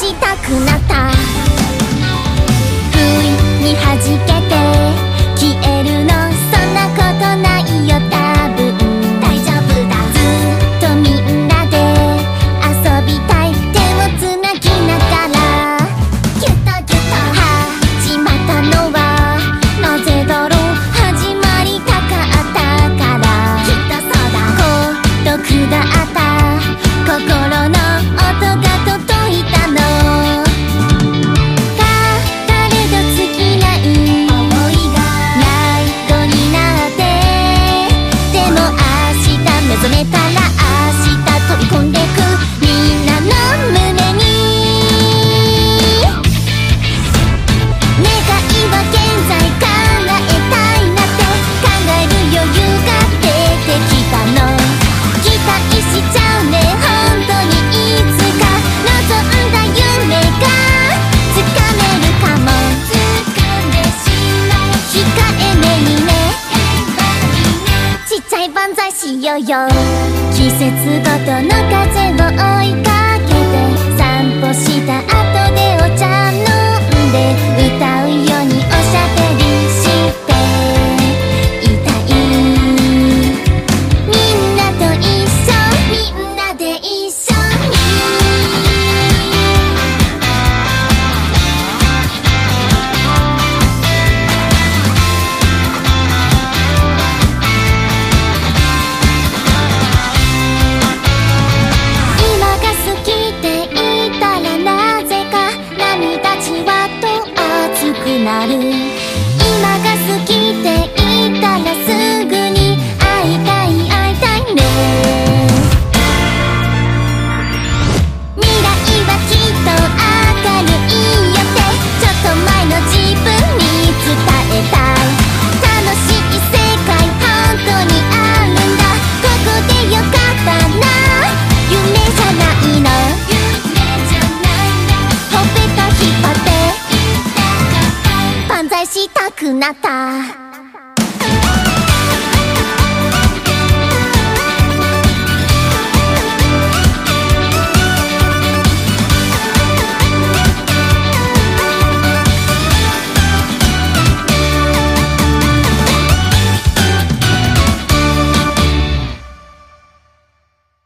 したくなった。不意にはじけて。目覚めたら明日飛び込んでく。みんなの胸よよ季節ごとの風を犯罪したくなった。